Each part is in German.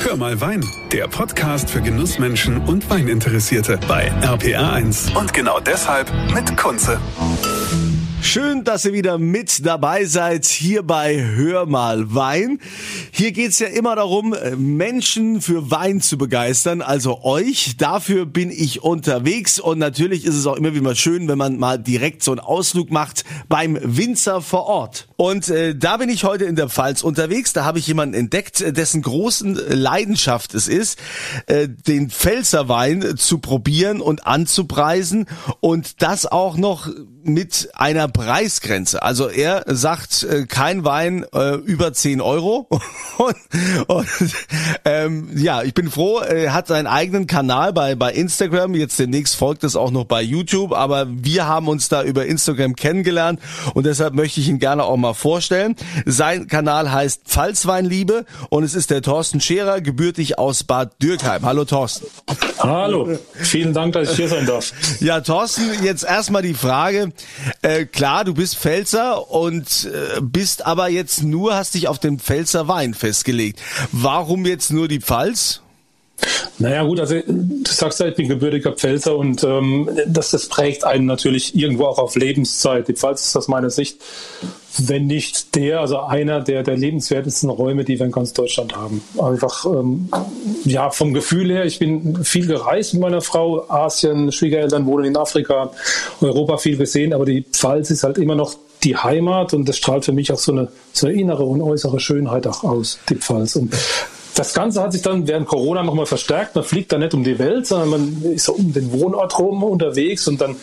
Hör mal Wein, der Podcast für Genussmenschen und Weininteressierte bei RPR1. Und genau deshalb mit Kunze. Schön, dass ihr wieder mit dabei seid hier bei Hör mal Wein. Hier geht's ja immer darum, Menschen für Wein zu begeistern, also euch. Dafür bin ich unterwegs und natürlich ist es auch immer wieder schön, wenn man mal direkt so einen Ausflug macht beim Winzer vor Ort. Und äh, da bin ich heute in der Pfalz unterwegs. Da habe ich jemanden entdeckt, dessen großen Leidenschaft es ist, äh, den Pfälzerwein zu probieren und anzupreisen und das auch noch mit einer Preisgrenze. Also er sagt, äh, kein Wein äh, über 10 Euro. und, und ähm, ja, ich bin froh, er hat seinen eigenen Kanal bei, bei Instagram. Jetzt demnächst folgt es auch noch bei YouTube. Aber wir haben uns da über Instagram kennengelernt und deshalb möchte ich ihn gerne auch mal vorstellen. Sein Kanal heißt Pfalzweinliebe und es ist der Thorsten Scherer, gebürtig aus Bad Dürkheim. Hallo Thorsten. Hallo, vielen Dank, dass ich hier sein darf. Ja, Thorsten, jetzt erstmal die Frage, äh, klar, du bist Pfälzer und äh, bist aber jetzt nur, hast dich auf den Pfälzer Wein festgelegt. Warum jetzt nur die Pfalz? Naja gut, also du sagst ja, ich bin gebürtiger Pfälzer und ähm, das, das prägt einen natürlich irgendwo auch auf Lebenszeit. Die Pfalz ist aus meiner Sicht, wenn nicht der, also einer der, der lebenswertesten Räume, die wir in ganz Deutschland haben. Einfach, ähm, ja, vom Gefühl her, ich bin viel gereist mit meiner Frau, Asien, Schwiegereltern wohnen in Afrika, Europa viel gesehen, aber die Pfalz ist halt immer noch die Heimat und das strahlt für mich auch so eine, so eine innere und äußere Schönheit auch aus, die Pfalz. Und das Ganze hat sich dann während Corona nochmal verstärkt. Man fliegt da nicht um die Welt, sondern man ist so um den Wohnort rum unterwegs und dann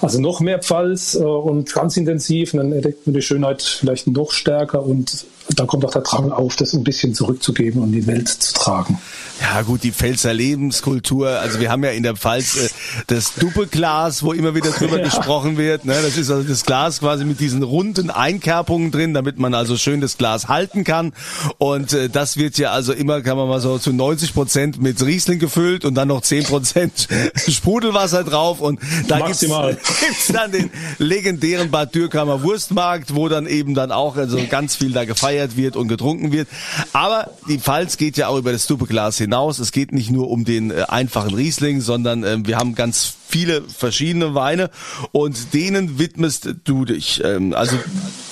also noch mehr Pfalz äh, und ganz intensiv. Und dann entdeckt man die Schönheit vielleicht noch stärker und da kommt auch der Drang auf, das ein bisschen zurückzugeben und in die Welt zu tragen. Ja gut, die Pfälzer Lebenskultur. Also wir haben ja in der Pfalz äh, das Doppelglas, wo immer wieder drüber ja. gesprochen wird. Ne? Das ist also das Glas quasi mit diesen runden Einkerbungen drin, damit man also schön das Glas halten kann. Und äh, das wird ja also immer, kann man mal so zu 90 Prozent mit Riesling gefüllt und dann noch 10 Prozent Sprudelwasser drauf. Und da gibt's, gibt's dann den legendären Bad Dürkhammer Wurstmarkt, wo dann eben dann auch also ganz viel da gefeiert wird und getrunken wird. Aber die Pfalz geht ja auch über das Doppelglas hinaus. Es geht nicht nur um den äh, einfachen Riesling, sondern äh, wir haben ganz viele verschiedene Weine und denen widmest du dich. Ähm, also,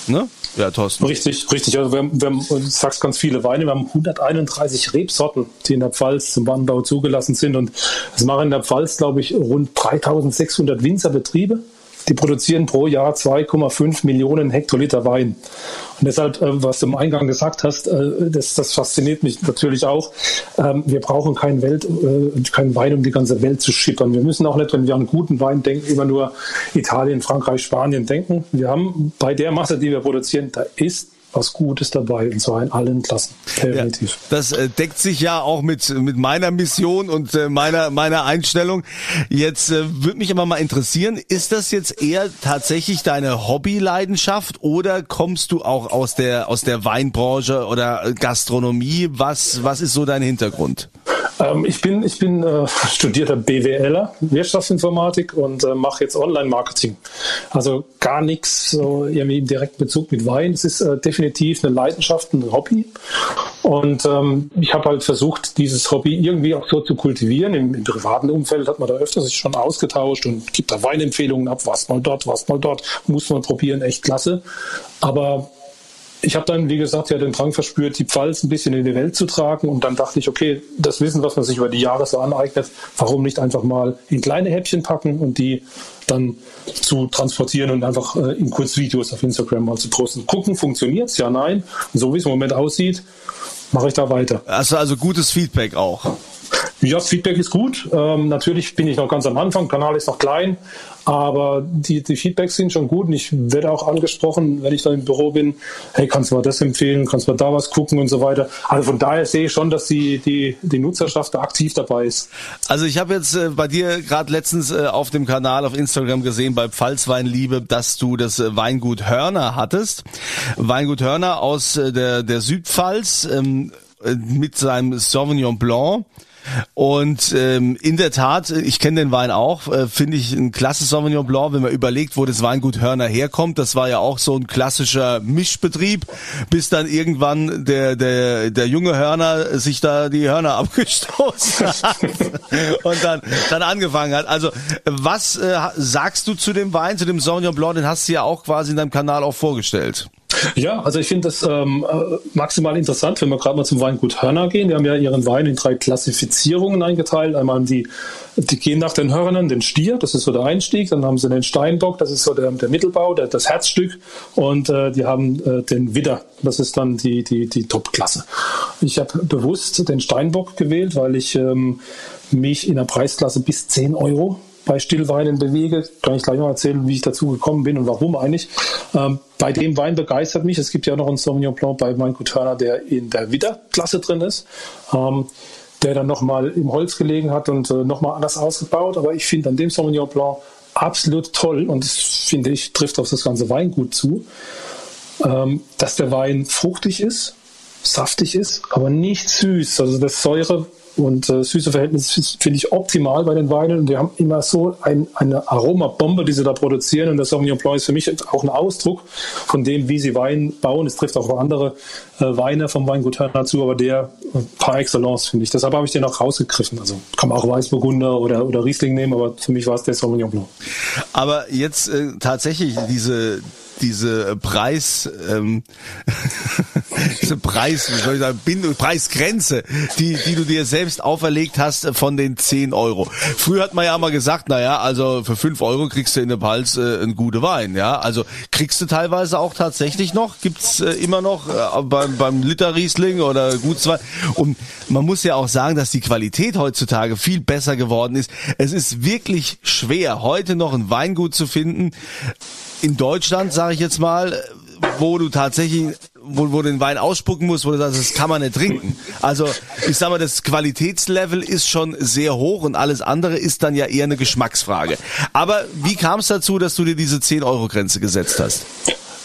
ne? Ja, Thorsten. Richtig, richtig. Also wir wir haben, du sagst ganz viele Weine. Wir haben 131 Rebsorten, die in der Pfalz zum Weinbau zugelassen sind. Und es machen in der Pfalz, glaube ich, rund 3600 Winzerbetriebe. Die produzieren pro Jahr 2,5 Millionen Hektoliter Wein. Und deshalb, äh, was du im Eingang gesagt hast, äh, das, das fasziniert mich natürlich auch. Ähm, wir brauchen keinen, Welt, äh, keinen Wein, um die ganze Welt zu schippern. Wir müssen auch nicht, wenn wir an guten Wein denken, immer nur Italien, Frankreich, Spanien denken. Wir haben bei der Masse, die wir produzieren, da ist was Gutes dabei und zwar in allen Klassen. Ja, das äh, deckt sich ja auch mit, mit meiner Mission und äh, meiner, meiner Einstellung. Jetzt äh, würde mich aber mal interessieren, ist das jetzt eher tatsächlich deine Hobbyleidenschaft oder kommst du auch aus der, aus der Weinbranche oder Gastronomie? Was, was ist so dein Hintergrund? Ähm, ich bin, ich bin äh, studierter BWLer, Wirtschaftsinformatik und äh, mache jetzt Online-Marketing. Also gar nichts so irgendwie im direkten Bezug mit Wein. Es ist äh, definitiv eine Leidenschaft, ein Hobby. Und ähm, ich habe halt versucht, dieses Hobby irgendwie auch so zu kultivieren. Im, Im, privaten Umfeld hat man da öfters sich schon ausgetauscht und gibt da Weinempfehlungen ab, was mal dort, was mal dort, muss man probieren, echt klasse. Aber ich habe dann, wie gesagt, ja den Drang verspürt, die Pfalz ein bisschen in die Welt zu tragen. Und dann dachte ich, okay, das Wissen, was man sich über die Jahre so aneignet, warum nicht einfach mal in kleine Häppchen packen und die dann zu transportieren und einfach äh, in Kurzvideos auf Instagram mal zu posten. Gucken, funktioniert's? Ja, nein. Und so wie es im Moment aussieht, mache ich da weiter. Also, also gutes Feedback auch. Ja, Feedback ist gut. Ähm, natürlich bin ich noch ganz am Anfang, Kanal ist noch klein, aber die, die Feedbacks sind schon gut und ich werde auch angesprochen, wenn ich dann im Büro bin, hey, kannst du mal das empfehlen, kannst du mal da was gucken und so weiter. Also von daher sehe ich schon, dass die, die, die Nutzerschaft da aktiv dabei ist. Also ich habe jetzt äh, bei dir gerade letztens äh, auf dem Kanal auf Instagram gesehen, bei Pfalzweinliebe, dass du das äh, Weingut Hörner hattest. Weingut Hörner aus der, der Südpfalz ähm, äh, mit seinem Sauvignon Blanc Und ähm, in der Tat, ich kenne den Wein auch, äh, finde ich ein klasse Sauvignon Blanc, wenn man überlegt, wo das Weingut Hörner herkommt. Das war ja auch so ein klassischer Mischbetrieb, bis dann irgendwann der, der, der junge Hörner sich da die Hörner abgestoßen hat und dann, dann angefangen hat. Also was äh, sagst du zu dem Wein, zu dem Sauvignon Blanc? Den hast du ja auch quasi in deinem Kanal auch vorgestellt. Ja, also ich finde das ähm, äh, maximal interessant, wenn wir gerade mal zum Weingut Hörner gehen. Die haben ja ihren Wein in drei Klassifizierungen eingeteilt. Einmal die, die gehen nach den Hörnern, den Stier, das ist so der Einstieg. Dann haben sie den Steinbock, das ist so der, der Mittelbau, der, das Herzstück. Und äh, die haben äh, den Widder, das ist dann die, die, die Top-Klasse. Ich habe bewusst den Steinbock gewählt, weil ich ähm, mich in der Preisklasse bis 10 Euro bei Stillweinen bewege. Kann ich gleich mal erzählen, wie ich dazu gekommen bin und warum eigentlich. Ähm, bei dem Wein begeistert mich. Es gibt ja noch einen Sauvignon Blanc bei Weingut Turner, der in der Widder-Klasse drin ist. Ähm, der dann nochmal im Holz gelegen hat und äh, nochmal anders ausgebaut. Aber ich finde an dem Sauvignon Blanc absolut toll und das finde ich trifft auf das ganze Weingut zu, ähm, dass der Wein fruchtig ist, saftig ist, aber nicht süß. Also das Säure und äh, süße Verhältnis finde ich optimal bei den Weinen. Und die haben immer so ein, eine Aromabombe, die sie da produzieren. Und das Sauvignon Blanc ist für mich auch ein Ausdruck von dem, wie sie Wein bauen. Es trifft auch andere äh, Weine vom Weingut Hörner zu, aber der äh, par excellence, finde ich. Deshalb habe ich den auch rausgegriffen. Also kann man auch Weißburgunder oder, oder Riesling nehmen, aber für mich war es der Sauvignon Blanc. Aber jetzt äh, tatsächlich diese diese Preis, ähm, diese Preis, wie soll ich sagen, Bindung, Preisgrenze, die, die du dir selbst auferlegt hast von den 10 Euro. Früher hat man ja mal gesagt, naja, also für 5 Euro kriegst du in der Pals äh, einen guten Wein, ja. Also kriegst du teilweise auch tatsächlich noch, gibt's äh, immer noch äh, beim, beim Liter Riesling oder Gutswein. Und man muss ja auch sagen, dass die Qualität heutzutage viel besser geworden ist. Es ist wirklich schwer, heute noch ein Weingut zu finden, in Deutschland, sage ich jetzt mal, wo du tatsächlich, wo, wo du den Wein ausspucken musst, wo du sagst, das kann man nicht trinken. Also ich sag mal, das Qualitätslevel ist schon sehr hoch und alles andere ist dann ja eher eine Geschmacksfrage. Aber wie kam es dazu, dass du dir diese 10-Euro-Grenze gesetzt hast?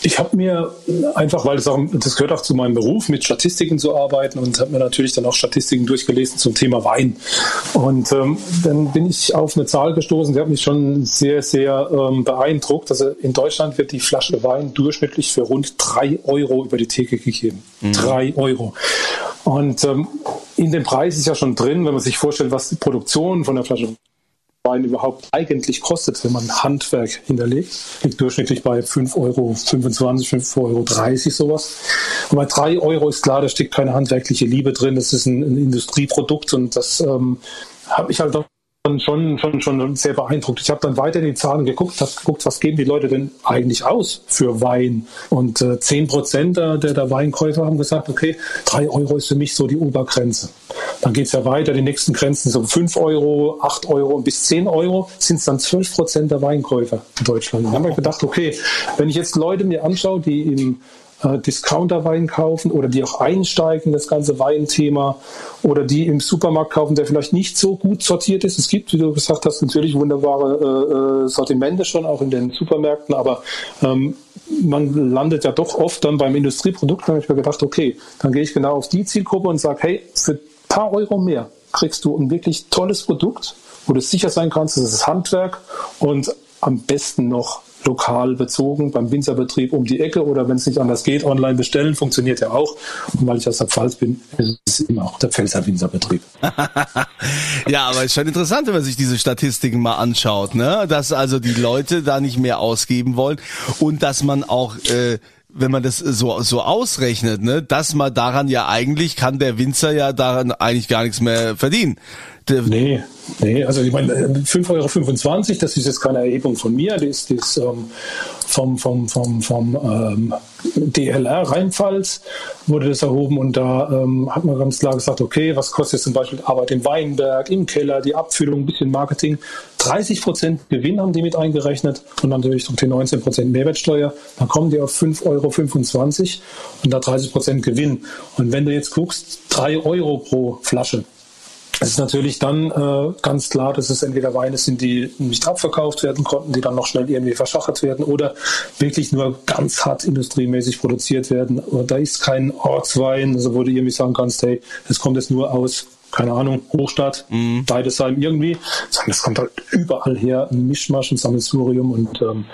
Ich habe mir einfach, weil das auch, das gehört auch zu meinem Beruf, mit Statistiken zu arbeiten und habe mir natürlich dann auch Statistiken durchgelesen zum Thema Wein. Und ähm, dann bin ich auf eine Zahl gestoßen, die hat mich schon sehr, sehr ähm, beeindruckt. Also in Deutschland wird die Flasche Wein durchschnittlich für rund drei Euro über die Theke gegeben. Mhm. Drei Euro. Und ähm, in dem Preis ist ja schon drin, wenn man sich vorstellt, was die Produktion von der Flasche Wein überhaupt eigentlich kostet, wenn man Handwerk hinterlegt. Liegt durchschnittlich bei 5,25 Euro, 5,30 Euro sowas. Und bei 3 Euro ist klar, da steckt keine handwerkliche Liebe drin. Das ist ein, ein Industrieprodukt und das ähm, habe ich halt auch schon, schon, schon sehr beeindruckt. Ich habe dann weiter in die Zahlen geguckt, habe geguckt, was geben die Leute denn eigentlich aus für Wein. Und äh, 10 Prozent der, der Weinkäufer haben gesagt, okay, 3 Euro ist für mich so die Obergrenze. Dann geht es ja weiter, die nächsten Grenzen so 5 Euro, 8 Euro und bis 10 Euro sind es dann 12 Prozent der Weinkäufer in Deutschland. Dann haben wir gedacht, okay, wenn ich jetzt Leute mir anschaue, die im äh, Discounter-Wein kaufen oder die auch einsteigen in das ganze Weinthema oder die im Supermarkt kaufen, der vielleicht nicht so gut sortiert ist. Es gibt, wie du gesagt hast, natürlich wunderbare äh, äh Sortimente schon auch in den Supermärkten, aber ähm, man landet ja doch oft dann beim Industrieprodukt. Da habe ich mir gedacht, okay, dann gehe ich genau auf die Zielgruppe und sage, hey, für ein paar Euro mehr kriegst du ein wirklich tolles Produkt, wo du sicher sein kannst, das ist Handwerk und am besten noch lokal bezogen beim Winzerbetrieb um die Ecke oder wenn es nicht anders geht, online bestellen, funktioniert ja auch. Und weil ich aus der Pfalz bin, ist es immer auch der Pfälzer Winzerbetrieb. ja, aber es ist schon interessant, wenn man sich diese Statistiken mal anschaut, ne? dass also die Leute da nicht mehr ausgeben wollen und dass man auch äh, wenn man das so, so ausrechnet, ne, dass man daran ja eigentlich kann der Winzer ja daran eigentlich gar nichts mehr verdienen. Der nee, nee, also ich meine, 5,25 Euro, das ist jetzt keine Erhebung von mir, das ist, das, ähm, vom, vom, vom, vom ähm, DLR Rheinpfalz wurde das erhoben und da ähm, hat man ganz klar gesagt, okay, was kostet zum Beispiel Arbeit im Weinberg, im Keller, die Abfüllung, ein bisschen Marketing. 30 Prozent Gewinn haben die mit eingerechnet und natürlich noch die 19 Prozent Mehrwertsteuer. Dann kommen die auf 5,25 Euro und da 30 Prozent Gewinn. Und wenn du jetzt guckst, 3 Euro pro Flasche, es ist natürlich dann äh, ganz klar, dass es entweder Weine sind, die nicht abverkauft werden konnten, die dann noch schnell irgendwie verschachert werden oder wirklich nur ganz hart industriemäßig produziert werden. Und da ist kein Ortswein, also wo du irgendwie sagen kannst, hey, das kommt jetzt nur aus keine Ahnung, Hochstadt, mhm. Deidesheim irgendwie. Das kommt halt überall her, ein Mischmasch, ein Sammelsurium und ähm,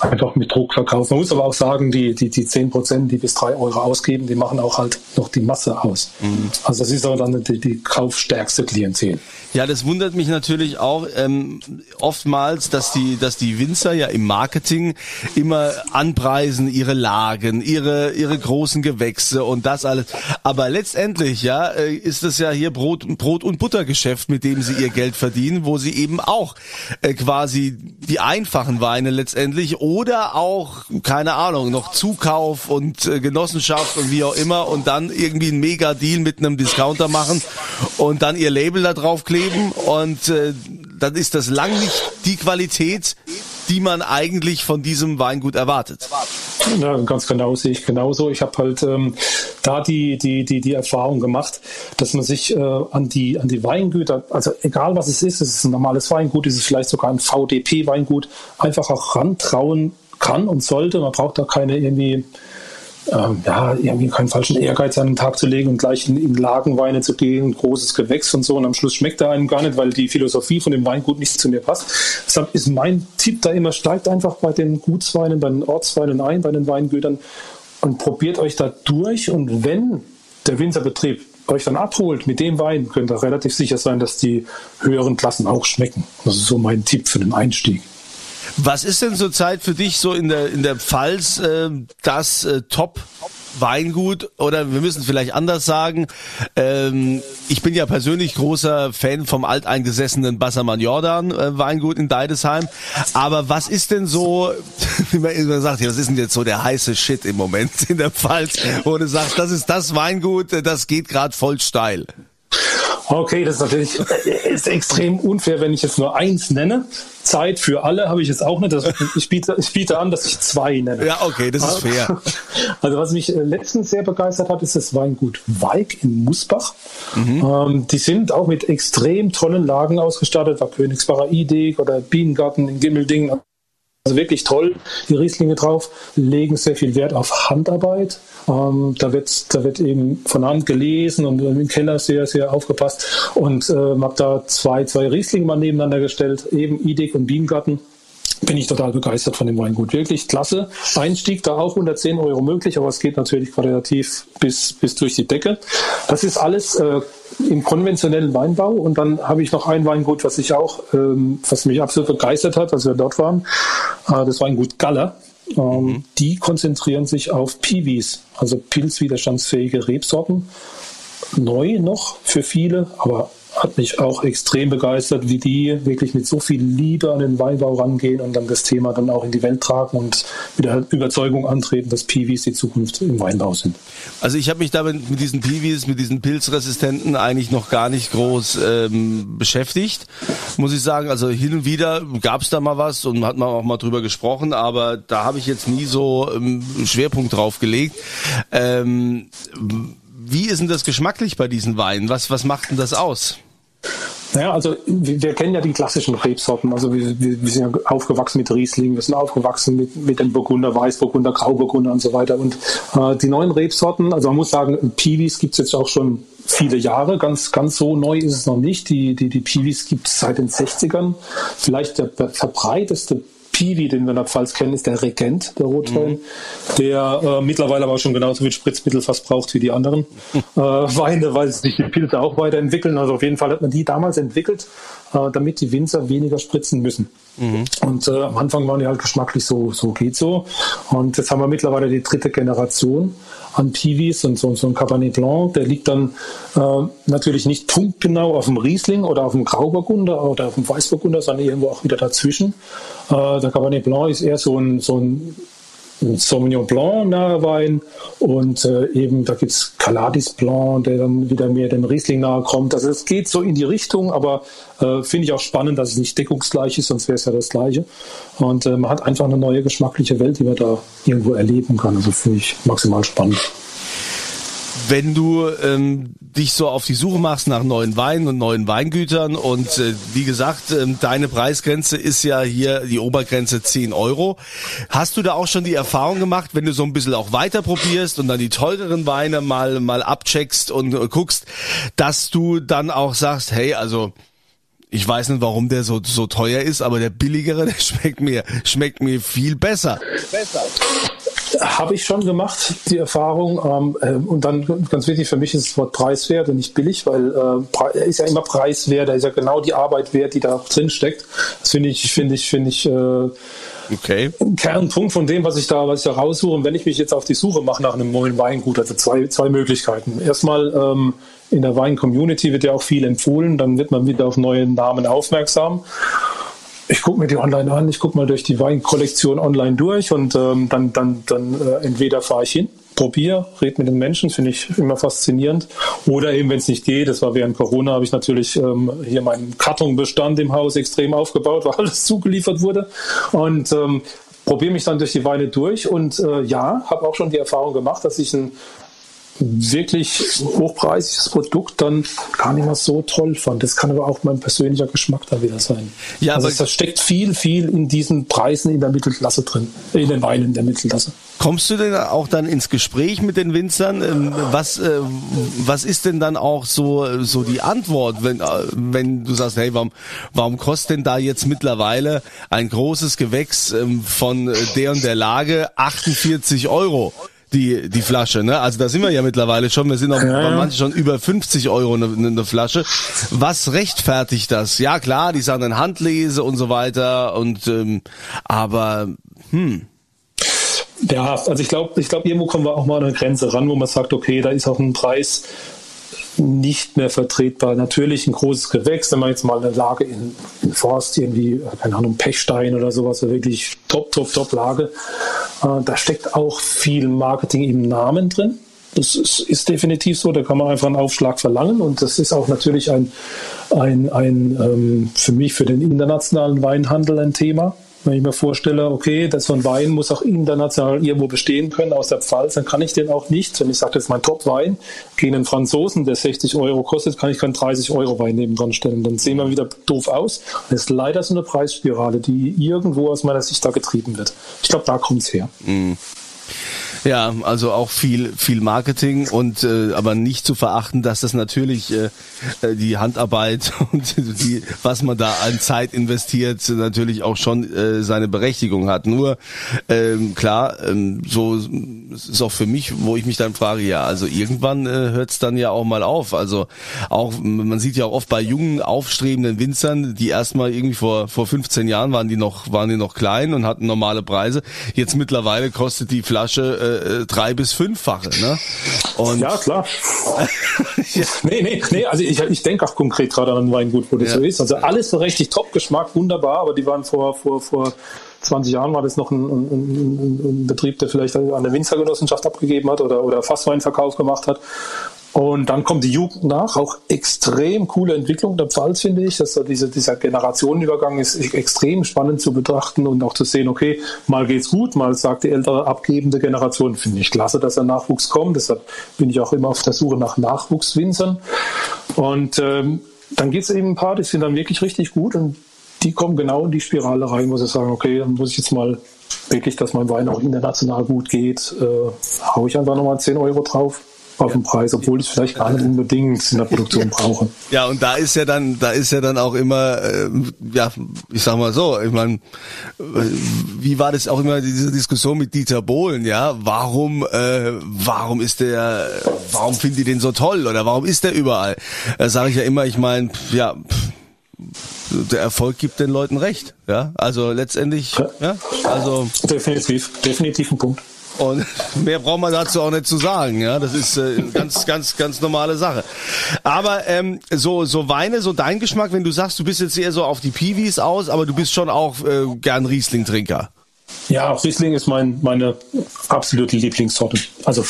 einfach mit Druck verkaufen. Man muss aber auch sagen, die, die, die 10 Prozent, die bis 3 Euro ausgeben, die machen auch halt noch die Masse aus. Mhm. Also das ist auch dann die, die kaufstärkste Klientel. Ja, das wundert mich natürlich auch ähm, oftmals, dass die, dass die Winzer ja im Marketing immer anpreisen ihre Lagen, ihre, ihre großen Gewächse und das alles. Aber letztendlich, ja, äh, ist es ja hier Brot, Brot und Buttergeschäft, mit dem sie ihr Geld verdienen, wo sie eben auch äh, quasi die einfachen Weine letztendlich oder auch, keine Ahnung, noch Zukauf und äh, Genossenschaft und wie auch immer und dann irgendwie ein Mega-Deal mit einem Discounter machen und dann ihr Label da drauf kleben und äh, dann ist das lang nicht die Qualität, die man eigentlich von diesem Weingut erwartet. Ja, ganz genau sehe ich genauso. Ich habe halt ähm, da die, die, die, die Erfahrung gemacht, dass man sich äh, an, die, an die Weingüter, also egal was es ist, es ist ein normales Weingut, ist es vielleicht sogar ein VDP-Weingut, einfach auch rantrauen kann und sollte. Man braucht da keine irgendwie ähm, ja, irgendwie keinen falschen Ehrgeiz an den Tag zu legen und gleich in, in Lagenweine zu gehen, großes Gewächs und so. Und am Schluss schmeckt er einem gar nicht, weil die Philosophie von dem Weingut nicht zu mir passt. Deshalb ist mein Tipp da immer, steigt einfach bei den Gutsweinen, bei den Ortsweinen ein, bei den Weingütern und probiert euch da durch. Und wenn der Winzerbetrieb euch dann abholt mit dem Wein, könnt ihr relativ sicher sein, dass die höheren Klassen auch schmecken. Das ist so mein Tipp für den Einstieg. Was ist denn zurzeit für dich so in der, in der Pfalz äh, das äh, Top Weingut oder wir müssen vielleicht anders sagen. Ähm, ich bin ja persönlich großer Fan vom alteingesessenen Bassermann Jordan äh, Weingut in Deidesheim. Aber was ist denn so, wie man immer sagt, was ist denn jetzt so der heiße Shit im Moment in der Pfalz, wo du sagst, das ist das Weingut, das geht gerade voll steil. Okay, das ist natürlich ist extrem unfair, wenn ich jetzt nur eins nenne. Zeit für alle habe ich jetzt auch nicht. Das, ich, biete, ich biete an, dass ich zwei nenne. Ja, okay, das ist fair. Also was mich äh, letztens sehr begeistert hat, ist das Weingut Weig in Musbach. Mhm. Ähm, die sind auch mit extrem tollen Lagen ausgestattet, war Königsbacher Ideg oder Bienengarten in Gimmelding. Also wirklich toll, die Rieslinge drauf, legen sehr viel Wert auf Handarbeit. Ähm, da, wird, da wird eben von Hand gelesen und im Keller sehr, sehr aufgepasst. Und äh, habe da zwei, zwei Rieslinge mal nebeneinander gestellt, eben Idig und Bienengarten bin ich total begeistert von dem Weingut. Wirklich klasse. Einstieg da auch 110 Euro möglich, aber es geht natürlich qualitativ bis, bis durch die Decke. Das ist alles äh, im konventionellen Weinbau. Und dann habe ich noch ein Weingut, was ich auch, ähm, was mich absolut begeistert hat, als wir dort waren. Äh, das Weingut Galler. Ähm, mhm. Die konzentrieren sich auf Piwis, also pilzwiderstandsfähige Rebsorten. Neu noch für viele, aber hat mich auch extrem begeistert, wie die wirklich mit so viel Liebe an den Weinbau rangehen und dann das Thema dann auch in die Welt tragen und mit der Überzeugung antreten, dass Piwis die Zukunft im Weinbau sind. Also ich habe mich damit mit diesen Piwis, mit diesen Pilzresistenten eigentlich noch gar nicht groß ähm, beschäftigt, muss ich sagen. Also hin und wieder gab es da mal was und hat man auch mal drüber gesprochen, aber da habe ich jetzt nie so ähm, Schwerpunkt drauf gelegt. Ähm, wie ist denn das geschmacklich bei diesen Weinen? Was, was macht denn das aus? Naja, also wir, kennen ja die klassischen Rebsorten. Also wir, wir, wir, sind ja aufgewachsen mit Riesling, wir sind aufgewachsen mit, mit dem Burgunder, Weißburgunder, Grauburgunder und so weiter. Und äh, die neuen Rebsorten, also man muss sagen, Piwis gibt es jetzt auch schon viele Jahre. Ganz, ganz so neu ist es noch nicht. Die, die, die Piwis gibt es seit den 60ern. Vielleicht der, der verbreiteste Piwi, den wir in der Pfalz kennen, ist der Regent, der Rotwein, mhm. der äh, mittlerweile aber schon genauso viel Spritzmittel fast braucht wie die anderen äh, Weine, weil sich die Pilze auch weiterentwickeln. Also auf jeden Fall hat man die damals entwickelt, äh, damit die Winzer weniger spritzen müssen. Mhm. Und äh, am Anfang waren die halt geschmacklich so, so geht so. Und jetzt haben wir mittlerweile die dritte Generation an Piwis und so, so ein Cabernet Blanc, der liegt dann äh, natürlich nicht punktgenau auf dem Riesling oder auf dem Grauburgunder oder auf dem Weißburgunder, sondern irgendwo auch wieder dazwischen. Äh, der Cabernet Blanc ist eher so ein, so ein Sauvignon Blanc nahe Wein und äh, eben da gibt es Caladis Blanc, der dann wieder mehr dem Riesling nahe kommt. Also es geht so in die Richtung, aber äh, finde ich auch spannend, dass es nicht deckungsgleich ist, sonst wäre es ja das Gleiche. Und äh, man hat einfach eine neue geschmackliche Welt, die man da irgendwo erleben kann. Also finde ich maximal spannend. Wenn du ähm, dich so auf die Suche machst nach neuen Weinen und neuen Weingütern und äh, wie gesagt, ähm, deine Preisgrenze ist ja hier die Obergrenze 10 Euro. Hast du da auch schon die Erfahrung gemacht, wenn du so ein bisschen auch weiter probierst und dann die teureren Weine mal, mal abcheckst und äh, guckst, dass du dann auch sagst, hey, also ich weiß nicht, warum der so, so teuer ist, aber der billigere, der schmeckt mir, schmeckt mir viel besser. Besser. Habe ich schon gemacht, die Erfahrung. Ähm, äh, und dann ganz wichtig für mich ist das Wort preiswert und nicht billig, weil äh, ist ja immer preiswert, er ist ja genau die Arbeit wert, die da drin steckt. Das finde ich, finde ich, finde ich äh, okay. Kernpunkt von dem, was ich da, was ich da raussuche. Und wenn ich mich jetzt auf die Suche mache nach einem neuen Weingut, also zwei, zwei Möglichkeiten. Erstmal ähm, in der Wein-Community wird ja auch viel empfohlen, dann wird man wieder auf neue Namen aufmerksam ich gucke mir die online an, ich gucke mal durch die Weinkollektion online durch und ähm, dann, dann, dann äh, entweder fahre ich hin, probiere, rede mit den Menschen, finde ich immer faszinierend. Oder eben, wenn es nicht geht, das war während Corona, habe ich natürlich ähm, hier meinen Kartonbestand im Haus extrem aufgebaut, weil alles zugeliefert wurde. Und ähm, probiere mich dann durch die Weine durch und äh, ja, habe auch schon die Erfahrung gemacht, dass ich ein wirklich hochpreisiges Produkt dann gar nicht mehr so toll fand. Das kann aber auch mein persönlicher Geschmack da wieder sein. Ja, also da steckt viel, viel in diesen Preisen in der Mittelklasse drin, in den Weinen der Mittelklasse. Kommst du denn auch dann ins Gespräch mit den Winzern? Ähm, was, äh, was ist denn dann auch so, so die Antwort, wenn, äh, wenn du sagst, hey, warum, warum kostet denn da jetzt mittlerweile ein großes Gewächs ähm, von der und der Lage 48 Euro? Die, die Flasche, ne? Also da sind wir ja mittlerweile schon, wir sind auch ja, ja. manche schon über 50 Euro eine, eine Flasche. Was rechtfertigt das? Ja klar, die sagen dann Handlese und so weiter und ähm, aber hm. Ja, also ich glaube, ich glaube, irgendwo kommen wir auch mal an eine Grenze ran, wo man sagt, okay, da ist auch ein Preis, nicht mehr vertretbar. Natürlich ein großes Gewächs, wenn man jetzt mal eine Lage in, in Forst, irgendwie, keine Ahnung, Pechstein oder sowas, wirklich top, top, top Lage. Äh, da steckt auch viel Marketing im Namen drin. Das ist, ist, definitiv so, da kann man einfach einen Aufschlag verlangen und das ist auch natürlich ein, ein, ein ähm, für mich, für den internationalen Weinhandel ein Thema. Wenn ich mir vorstelle, okay, das so ein Wein muss auch international irgendwo bestehen können aus der Pfalz, dann kann ich den auch nicht, wenn ich sage, das ist mein Top-Wein, gegen einen Franzosen, der 60 Euro kostet, kann ich keinen 30 Euro Wein neben dran stellen. Dann sehen wir wieder doof aus. Das ist leider so eine Preisspirale, die irgendwo aus meiner Sicht da getrieben wird. Ich glaube, da kommt es her. Mm. Ja, also auch viel viel Marketing und äh, aber nicht zu verachten, dass das natürlich äh, äh die Handarbeit und die was man da an Zeit investiert natürlich auch schon äh, seine Berechtigung hat. Nur ähm, klar, ähm, so ist auch für mich, wo ich mich dann frage, ja, also irgendwann äh, hört es dann ja auch mal auf. Also auch man sieht ja auch oft bei jungen aufstrebenden Winzern, die erstmal irgendwie vor vor 15 Jahren waren die noch waren die noch klein und hatten normale Preise. Jetzt mittlerweile kostet die Flasche äh, äh, drei bis fünffache. Ne? Und ja, klar. ja. Nee, nee, nee, also ich, ich denke auch konkret gerade an Weingut, wo das ja. so ist. Also alles so richtig Top-Geschmack, wunderbar, aber die waren vor, vor, vor 20 Jahren war das noch ein, ein, ein, ein Betrieb, der vielleicht an eine Winzergenossenschaft abgegeben hat oder, oder Fassweinverkauf gemacht hat. Und dann kommt die Jugend nach, auch extrem coole Entwicklung der Pfalz, finde ich. Dass diese, dieser Generationenübergang ist extrem spannend zu betrachten und auch zu sehen, okay, mal geht's gut, mal sagt die ältere abgebende Generation, finde ich klasse, dass der Nachwuchs kommt. Deshalb bin ich auch immer auf der Suche nach Nachwuchswinzern. Und ähm, dann gibt es eben ein paar, die sind dann wirklich richtig gut und die kommen genau in die Spirale rein, wo sie sagen, okay, dann muss ich jetzt mal wirklich, dass mein Wein auch international gut geht, äh, hau ich einfach nochmal 10 Euro drauf auf den Preis, obwohl ich es vielleicht gar nicht unbedingt in der Produktion brauche. Ja, und da ist ja dann, da ist ja dann auch immer, äh, ja, ich sag mal so, ich meine, wie war das auch immer diese Diskussion mit Dieter Bohlen, ja? Warum, äh, warum ist der, warum finden die den so toll oder warum ist der überall? Da sage ich ja immer, ich meine, ja. Der Erfolg gibt den Leuten recht, ja. Also letztendlich, ja. Also definitiv, definitiv ein Punkt. Und mehr braucht man dazu auch nicht zu sagen. Ja, das ist äh, ganz, ganz, ganz normale Sache. Aber ähm, so, so Weine, so dein Geschmack, wenn du sagst, du bist jetzt eher so auf die Piwis aus, aber du bist schon auch äh, gern Riesling-Trinker. Ja, Riesling ist mein, meine absolute Lieblingssorte. Also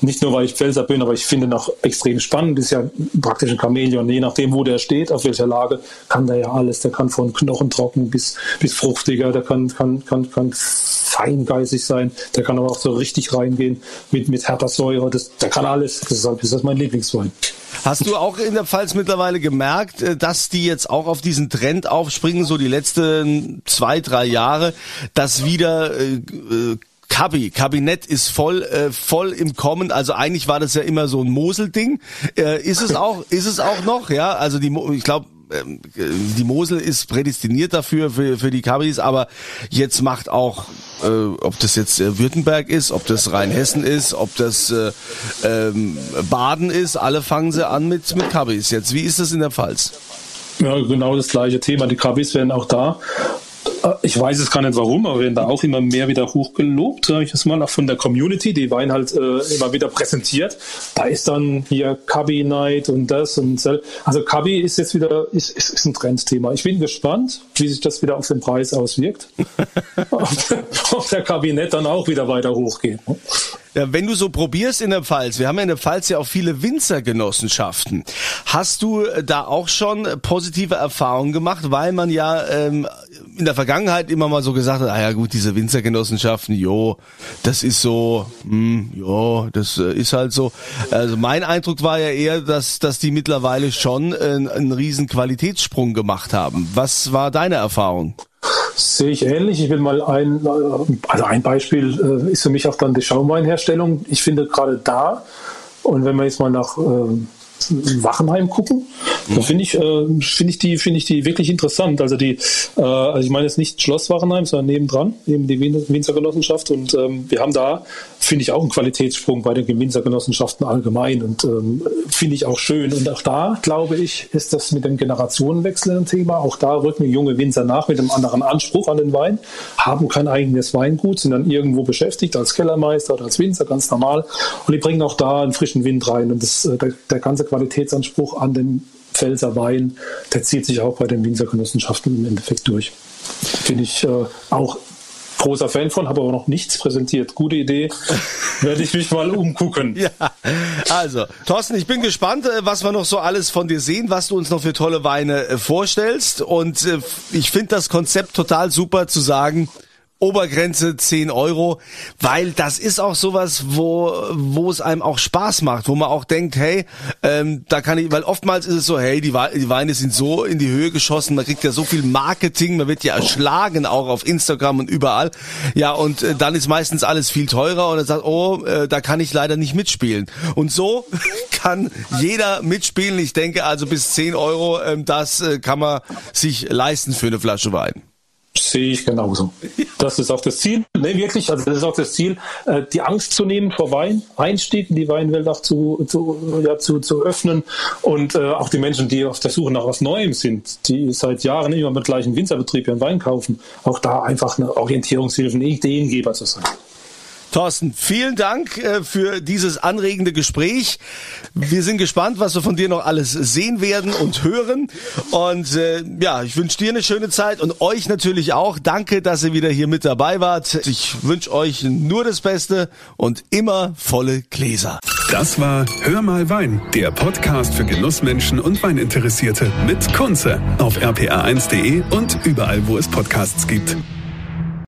nicht nur, weil ich Pfälzer bin, aber ich finde ihn auch extrem spannend. Ist ja praktisch ein Chamäleon. Je nachdem, wo der steht, auf welcher Lage, kann der ja alles. Der kann von knochentrocken bis, bis fruchtiger, der kann, kann, kann, kann feingeistig sein, der kann aber auch so richtig reingehen mit, mit härter Säure. Das, der kann alles. Deshalb ist das mein Lieblingswein. Hast du auch in der Pfalz mittlerweile gemerkt, äh, dass die jetzt auch auf diesen Trend aufspringen, so die letzten zwei, drei Jahre, dass wieder äh, äh Kabi, Kabinett ist voll, äh, voll im Kommen. Also eigentlich war das ja immer so ein Mosel-Ding. Äh, ist es auch, ist es auch noch, ja? Also die, ich glaube, ähm, die Mosel ist prädestiniert dafür, für, für die Kabis, aber jetzt macht auch, äh, ob das jetzt äh, Württemberg ist, ob das Rheinhessen ist, ob das äh, ähm, Baden ist, alle fangen sie an mit, mit Kabis jetzt. Wie ist das in der Pfalz? Ja, genau das gleiche Thema. Die Kabis werden auch da ich weiß es gar nicht warum, aber werden da auch immer mehr wieder hochgelobt, sage ich es mal, auch von der Community, die Wein halt äh, immer wieder präsentiert. Da ist dann hier Cubby Night und das und so. Also Cubby ist jetzt wieder, ist, ist, ist ein Trendthema. Ich bin gespannt, wie sich das wieder auf den Preis auswirkt. ob, der Kabinett dann auch wieder weiter hochgeht. Ja, wenn du so probierst in der Pfalz, wir haben ja in der Pfalz ja auch viele Winzergenossenschaften. Hast du äh, da auch schon positive Erfahrungen gemacht, weil man ja ähm, in der Vergangenheit immer mal so gesagt hat, ah ja gut, diese Winzergenossenschaften, jo, das ist so, hm, jo, das äh, ist halt so. Also mein Eindruck war ja eher, dass, dass die mittlerweile schon einen, einen riesen Qualitätssprung gemacht haben. Was war deine Erfahrung? Sehe ich ähnlich. Ich will mal ein, also ein Beispiel äh, ist für mich auch dann die Schaumweinherstellung. Ich finde gerade da, und wenn man jetzt mal nach äh, Wachenheim gucken. Da finde ich, äh, finde ich die, finde ich die wirklich interessant. Also die, äh, also ich meine jetzt nicht Schloss Wachenheim, sondern nebendran, eben die Winzer Genossenschaft. Und ähm, wir haben da, finde ich, auch einen Qualitätssprung bei den Winzer Genossenschaften allgemein. Und ähm, finde ich auch schön. Und auch da, glaube ich, ist das mit dem Generationenwechsel ein Thema. Auch da rücken junge Winzer nach mit einem anderen Anspruch an den Wein, haben kein eigenes Weingut, sind dann irgendwo beschäftigt als Kellermeister oder als Winzer, ganz normal. Und die bringen auch da einen frischen Wind rein. Und das, äh, der, der ganze Qualitätsanspruch an den Pfälzer Wein, der zieht sich auch bei den Winzergenossenschaften im Endeffekt durch. Finde ich äh, auch großer Fan von, habe aber noch nichts präsentiert. Gute Idee. Werde ich mich mal umgucken. Ja, also, Thorsten, ich bin gespannt, äh, was wir noch so alles von dir sehen, was du uns noch für tolle Weine äh, vorstellst. Und äh, ich finde das Konzept total super zu sagen, Obergrenze 10 Euro, weil das ist auch sowas, wo, wo es einem auch Spaß macht, wo man auch denkt, hey, ähm, da kann ich, weil oftmals ist es so, hey, die, die Weine sind so in die Höhe geschossen, man kriegt ja so viel Marketing, man wird ja erschlagen, auch auf Instagram und überall. Ja, und äh, dann ist meistens alles viel teurer und er sagt, oh, äh, da kann ich leider nicht mitspielen. Und so kann jeder mitspielen. Ich denke also bis 10 Euro, ähm, das äh, kann man sich leisten für eine Flasche Wein. Sehe ich genauso. Das ist auch das Ziel. Nee, wirklich, also das ist auch das Ziel, äh, die Angst zu nehmen vor Wein, Einstieg in die Weinwelt auch zu, zu, ja, zu, zu öffnen und äh, auch die Menschen, die auf der Suche nach was Neuem sind, die seit Jahren immer mit gleichen Winzerbetrieb ihren Wein kaufen, auch da einfach eine Orientierungshilfe, eine Ideengeber zu sein. Thorsten, vielen Dank äh, für dieses anregende Gespräch. Wir sind gespannt, was wir von dir noch alles sehen werden und hören. Und äh, ja, ich wünsche dir eine schöne Zeit und euch natürlich auch. Danke, dass ihr wieder hier mit dabei wart. Ich wünsche euch nur das Beste und immer volle Gläser. Das war Hör mal Wein, der Podcast für Genussmenschen und Weininteressierte mit Kunze auf rpa1.de und überall, wo es Podcasts gibt.